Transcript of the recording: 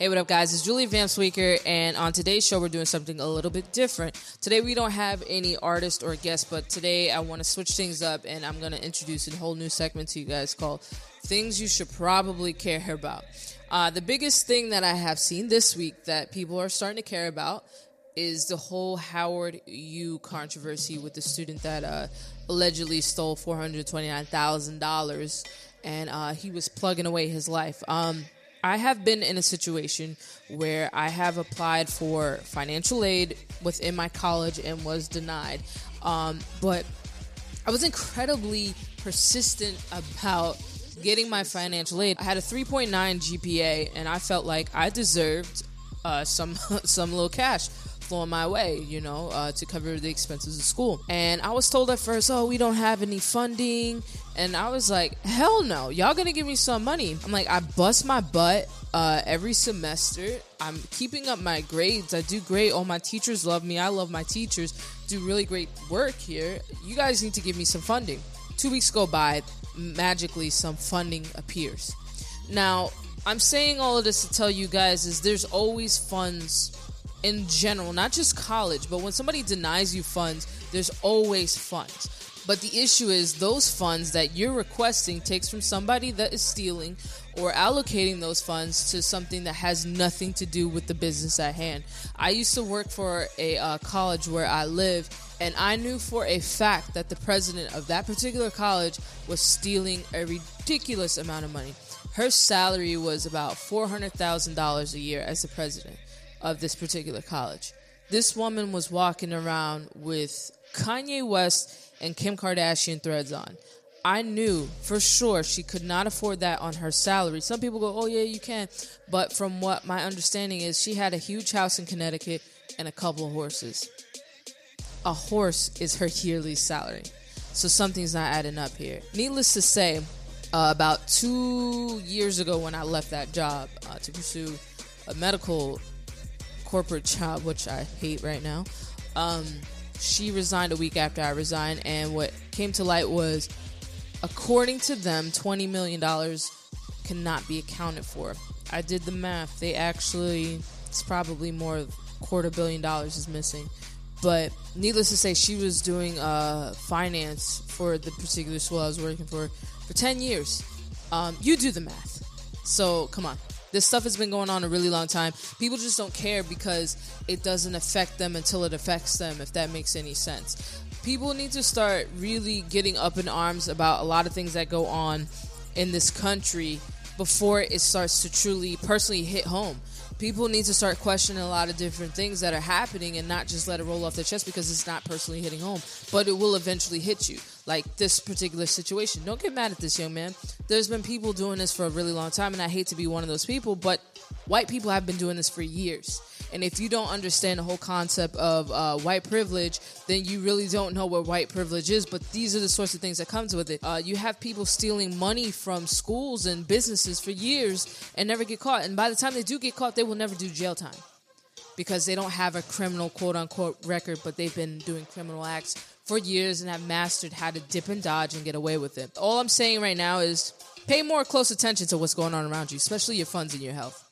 Hey, what up, guys? It's Julie Van Sweeker, and on today's show, we're doing something a little bit different. Today, we don't have any artist or guest, but today I want to switch things up, and I'm going to introduce a whole new segment to you guys called Things You Should Probably Care About. Uh, the biggest thing that I have seen this week that people are starting to care about is the whole Howard U controversy with the student that uh, allegedly stole $429,000 and uh, he was plugging away his life. Um, I have been in a situation where I have applied for financial aid within my college and was denied. Um, but I was incredibly persistent about getting my financial aid. I had a 3.9 GPA, and I felt like I deserved uh, some some little cash flowing my way, you know, uh, to cover the expenses of school. And I was told at first, oh, we don't have any funding. And I was like, hell no, y'all gonna give me some money. I'm like, I bust my butt uh, every semester. I'm keeping up my grades. I do great. All my teachers love me. I love my teachers. Do really great work here. You guys need to give me some funding. Two weeks go by, magically, some funding appears. Now, I'm saying all of this to tell you guys is there's always funds in general, not just college, but when somebody denies you funds, there's always funds. But the issue is those funds that you're requesting takes from somebody that is stealing or allocating those funds to something that has nothing to do with the business at hand. I used to work for a uh, college where I live, and I knew for a fact that the president of that particular college was stealing a ridiculous amount of money. Her salary was about $400,000 a year as the president of this particular college. This woman was walking around with Kanye West and Kim Kardashian threads on. I knew for sure she could not afford that on her salary. Some people go, "Oh yeah, you can," but from what my understanding is, she had a huge house in Connecticut and a couple of horses. A horse is her yearly salary, so something's not adding up here. Needless to say, uh, about two years ago, when I left that job uh, to pursue a medical corporate job, which I hate right now. Um, she resigned a week after I resigned, and what came to light was, according to them, $20 million cannot be accounted for. I did the math. They actually, it's probably more quarter billion dollars is missing. But needless to say, she was doing uh, finance for the particular school I was working for for 10 years. Um, you do the math. So come on. This stuff has been going on a really long time. People just don't care because it doesn't affect them until it affects them, if that makes any sense. People need to start really getting up in arms about a lot of things that go on in this country before it starts to truly personally hit home people need to start questioning a lot of different things that are happening and not just let it roll off their chest because it's not personally hitting home, but it will eventually hit you. Like this particular situation. Don't get mad at this young man. There's been people doing this for a really long time, and I hate to be one of those people, but white people have been doing this for years. And if you don't understand the whole concept of uh, white privilege, then you really don't know what white privilege is. But these are the sorts of things that comes with it. Uh, you have people stealing money from schools and businesses for years and never get caught. And by the time they do get caught, they will never do jail time because they don't have a criminal quote unquote record, but they've been doing criminal acts for years and have mastered how to dip and dodge and get away with it. All I'm saying right now is pay more close attention to what's going on around you, especially your funds and your health.